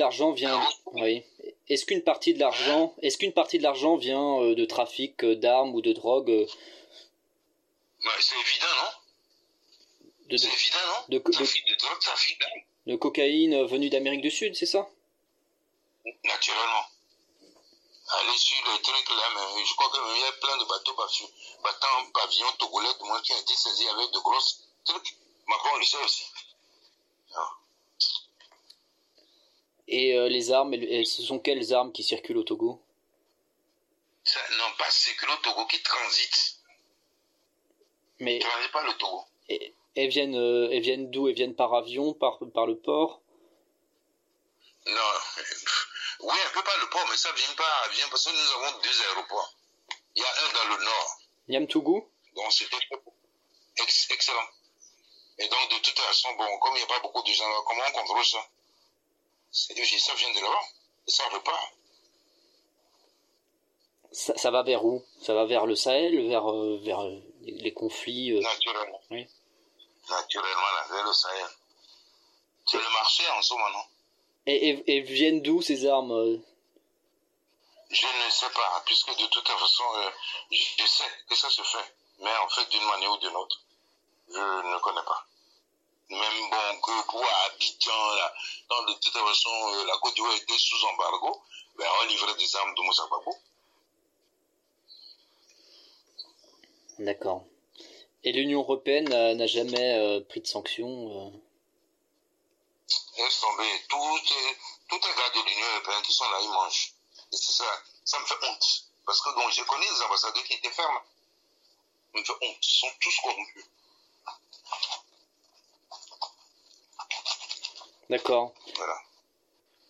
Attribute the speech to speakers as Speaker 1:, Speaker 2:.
Speaker 1: l'argent vient Oui. Est-ce qu'une partie de l'argent, est-ce qu'une partie de l'argent vient euh, de trafic euh, d'armes ou de drogue euh,
Speaker 2: Bah, c'est évident, non?
Speaker 1: De,
Speaker 2: C'est évident, non?
Speaker 1: de-
Speaker 2: Trafic de drogue, trafic d'armes.
Speaker 1: de cocaïne venue d'Amérique du Sud, c'est ça?
Speaker 2: Naturellement. Allez sur le truc là, mais je crois qu'il y a plein de bateaux battants pavillons togolais de moi qui ont été saisis avec de grosses trucs. Macron le sait aussi. Ah.
Speaker 1: Et euh, les armes, ce sont quelles armes qui circulent au Togo?
Speaker 2: Ça, non, pas c'est que le Togo qui transite.
Speaker 1: Mais
Speaker 2: Tu transite pas le Togo?
Speaker 1: et- elles viennent, euh, elles viennent d'où? Elles viennent par avion, par, par le port?
Speaker 2: Non. Oui, un peu par le port, mais ça vient pas, parce que nous avons deux aéroports. Il y a un dans le nord.
Speaker 1: Niamtougou
Speaker 2: Donc c'était ex- excellent. Et donc de toute façon, bon, comme il n'y a pas beaucoup de gens là, comment on contrôle ça? C'est- Ça vient de là-bas. Et ça repart.
Speaker 1: ça, ça va vers où? Ça va vers le Sahel, vers, euh, vers euh, les les conflits euh,
Speaker 2: Naturellement.
Speaker 1: Oui.
Speaker 2: Naturellement, là, vers le Sahel. C'est le marché en ce moment, non?
Speaker 1: Et, et, et viennent d'où ces armes euh?
Speaker 2: Je ne sais pas, puisque de toute façon, euh, je sais que ça se fait. Mais en fait, d'une manière ou d'une autre, je ne connais pas. Même bon, pour Abidjan, là, dans de toute façon, euh, la Côte d'Ivoire était sous embargo, ben, on livrait des armes de Moussa Babou.
Speaker 1: D'accord. Et l'Union européenne n'a n'a jamais euh, pris de sanctions euh?
Speaker 2: Laisse tomber. Les, tous les gars de l'Union européenne qui sont là, ils mangent. Et c'est ça. Ça me fait honte. Parce que donc, j'ai connu des ambassadeurs qui étaient fermes. Ça me fait honte. Ils sont tous corrompus.
Speaker 1: D'accord.